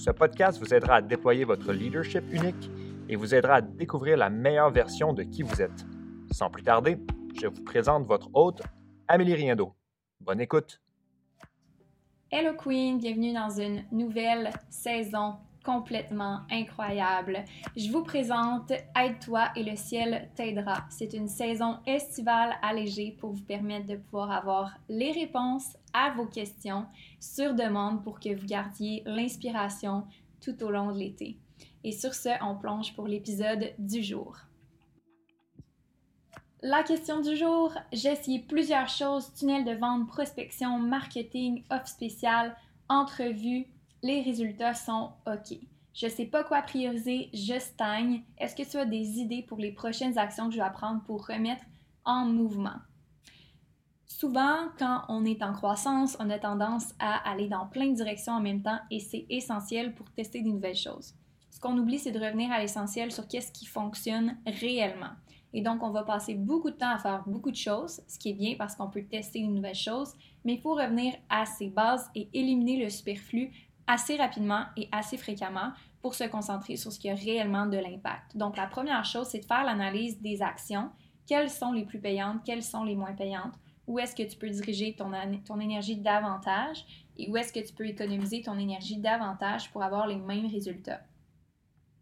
ce podcast vous aidera à déployer votre leadership unique et vous aidera à découvrir la meilleure version de qui vous êtes. Sans plus tarder, je vous présente votre hôte, Amélie Riendo. Bonne écoute. Hello Queen, bienvenue dans une nouvelle saison complètement incroyable. Je vous présente Aide-toi et le ciel t'aidera. C'est une saison estivale allégée pour vous permettre de pouvoir avoir les réponses à vos questions sur demande pour que vous gardiez l'inspiration tout au long de l'été. Et sur ce, on plonge pour l'épisode du jour. La question du jour, j'ai essayé plusieurs choses, tunnel de vente, prospection, marketing, offre spéciale, entrevue, les résultats sont OK. Je ne sais pas quoi prioriser, je stagne. Est-ce que tu as des idées pour les prochaines actions que je vais prendre pour remettre en mouvement? Souvent, quand on est en croissance, on a tendance à aller dans plein de directions en même temps et c'est essentiel pour tester des nouvelles choses. Ce qu'on oublie, c'est de revenir à l'essentiel sur qu'est-ce qui fonctionne réellement. Et donc, on va passer beaucoup de temps à faire beaucoup de choses, ce qui est bien parce qu'on peut tester une nouvelle chose, mais il faut revenir à ses bases et éliminer le superflu assez rapidement et assez fréquemment pour se concentrer sur ce qui a réellement de l'impact. Donc, la première chose, c'est de faire l'analyse des actions. Quelles sont les plus payantes? Quelles sont les moins payantes? Où est-ce que tu peux diriger ton, ton énergie davantage? Et où est-ce que tu peux économiser ton énergie davantage pour avoir les mêmes résultats?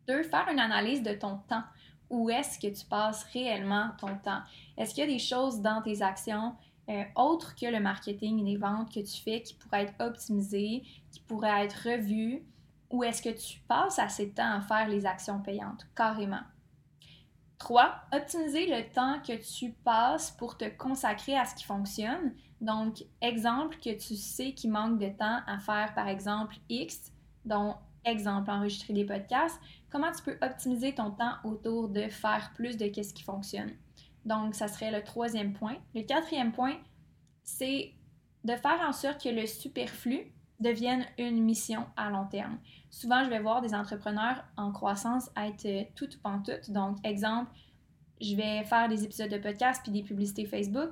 Deux, faire une analyse de ton temps. Où est-ce que tu passes réellement ton temps? Est-ce qu'il y a des choses dans tes actions euh, autres que le marketing et les ventes que tu fais qui pourraient être optimisées, qui pourraient être revues, ou est-ce que tu passes assez de temps à faire les actions payantes, carrément? 3. Optimiser le temps que tu passes pour te consacrer à ce qui fonctionne. Donc, exemple que tu sais qu'il manque de temps à faire, par exemple, X, dont exemple, enregistrer des podcasts. Comment tu peux optimiser ton temps autour de faire plus de ce qui fonctionne? Donc, ça serait le troisième point. Le quatrième point, c'est de faire en sorte que le superflu devienne une mission à long terme. Souvent, je vais voir des entrepreneurs en croissance être tout ou pantoute. Donc, exemple, je vais faire des épisodes de podcast puis des publicités Facebook.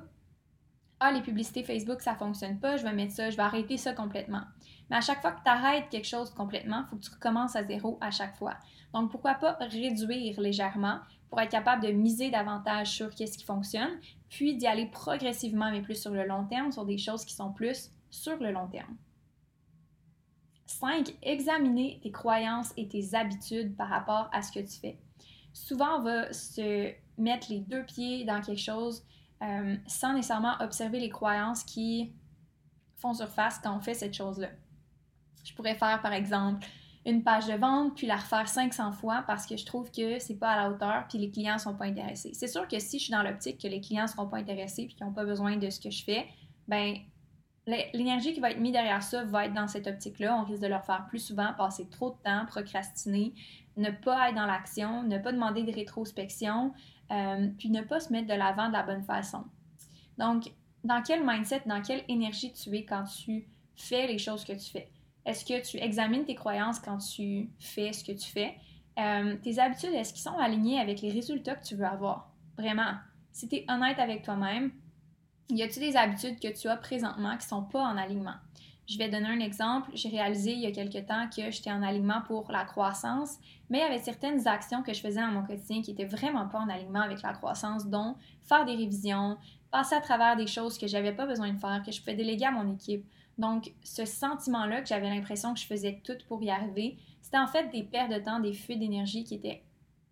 Ah, les publicités Facebook, ça fonctionne pas, je vais mettre ça, je vais arrêter ça complètement. Mais à chaque fois que tu arrêtes quelque chose complètement, il faut que tu recommences à zéro à chaque fois. Donc, pourquoi pas réduire légèrement pour être capable de miser davantage sur qu'est-ce qui fonctionne, puis d'y aller progressivement, mais plus sur le long terme, sur des choses qui sont plus sur le long terme. 5. Examiner tes croyances et tes habitudes par rapport à ce que tu fais. Souvent, on va se mettre les deux pieds dans quelque chose euh, sans nécessairement observer les croyances qui font surface quand on fait cette chose-là. Je pourrais faire, par exemple, une page de vente, puis la refaire 500 fois parce que je trouve que c'est pas à la hauteur, puis les clients sont pas intéressés. C'est sûr que si je suis dans l'optique que les clients seront pas intéressés, puis qu'ils n'ont pas besoin de ce que je fais, ben l'énergie qui va être mise derrière ça va être dans cette optique-là. On risque de leur faire plus souvent passer trop de temps, procrastiner, ne pas être dans l'action, ne pas demander de rétrospection, euh, puis ne pas se mettre de l'avant de la bonne façon. Donc, dans quel mindset, dans quelle énergie tu es quand tu fais les choses que tu fais? Est-ce que tu examines tes croyances quand tu fais ce que tu fais? Euh, tes habitudes, est-ce qu'ils sont alignés avec les résultats que tu veux avoir? Vraiment. Si tu es honnête avec toi-même, y a-t-il des habitudes que tu as présentement qui ne sont pas en alignement? Je vais donner un exemple. J'ai réalisé il y a quelque temps que j'étais en alignement pour la croissance, mais il y avait certaines actions que je faisais dans mon quotidien qui n'étaient vraiment pas en alignement avec la croissance, dont faire des révisions, passer à travers des choses que j'avais pas besoin de faire, que je pouvais déléguer à mon équipe, donc, ce sentiment-là que j'avais l'impression que je faisais tout pour y arriver, c'était en fait des pertes de temps, des fuites d'énergie qui étaient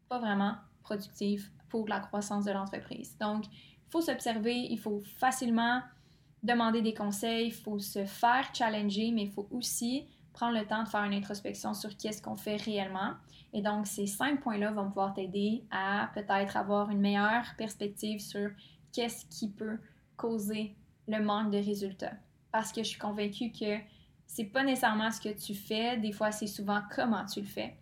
pas vraiment productives pour la croissance de l'entreprise. Donc, il faut s'observer, il faut facilement demander des conseils, il faut se faire challenger, mais il faut aussi prendre le temps de faire une introspection sur qu'est-ce qu'on fait réellement. Et donc, ces cinq points-là vont pouvoir t'aider à peut-être avoir une meilleure perspective sur qu'est-ce qui peut causer le manque de résultats parce que je suis convaincue que c'est pas nécessairement ce que tu fais, des fois c'est souvent comment tu le fais.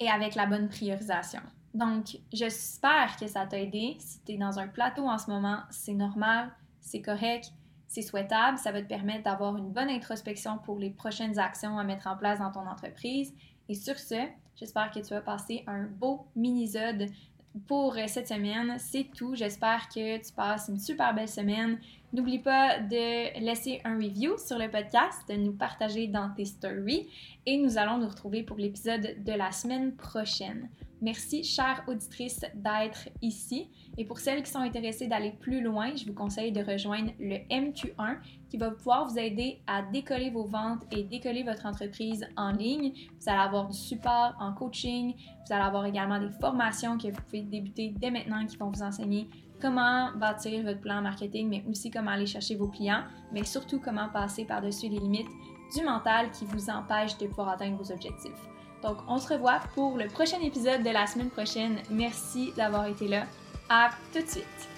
et avec la bonne priorisation. Donc, j'espère que ça t'a aidé. Si tu es dans un plateau en ce moment, c'est normal, c'est correct, c'est souhaitable. Ça va te permettre d'avoir une bonne introspection pour les prochaines actions à mettre en place dans ton entreprise. Et sur ce, j'espère que tu vas passer un beau mini-zode pour cette semaine. C'est tout. J'espère que tu passes une super belle semaine. N'oublie pas de laisser un review sur le podcast, de nous partager dans tes stories et nous allons nous retrouver pour l'épisode de la semaine prochaine. Merci, chère auditrice, d'être ici. Et pour celles qui sont intéressées d'aller plus loin, je vous conseille de rejoindre le MQ1 qui va pouvoir vous aider à décoller vos ventes et décoller votre entreprise en ligne. Vous allez avoir du support en coaching. Vous allez avoir également des formations que vous pouvez débuter dès maintenant qui vont vous enseigner comment bâtir votre plan marketing, mais aussi comment aller chercher vos clients, mais surtout comment passer par-dessus les limites du mental qui vous empêchent de pouvoir atteindre vos objectifs. Donc, on se revoit pour le prochain épisode de la semaine prochaine. Merci d'avoir été là. À tout de suite!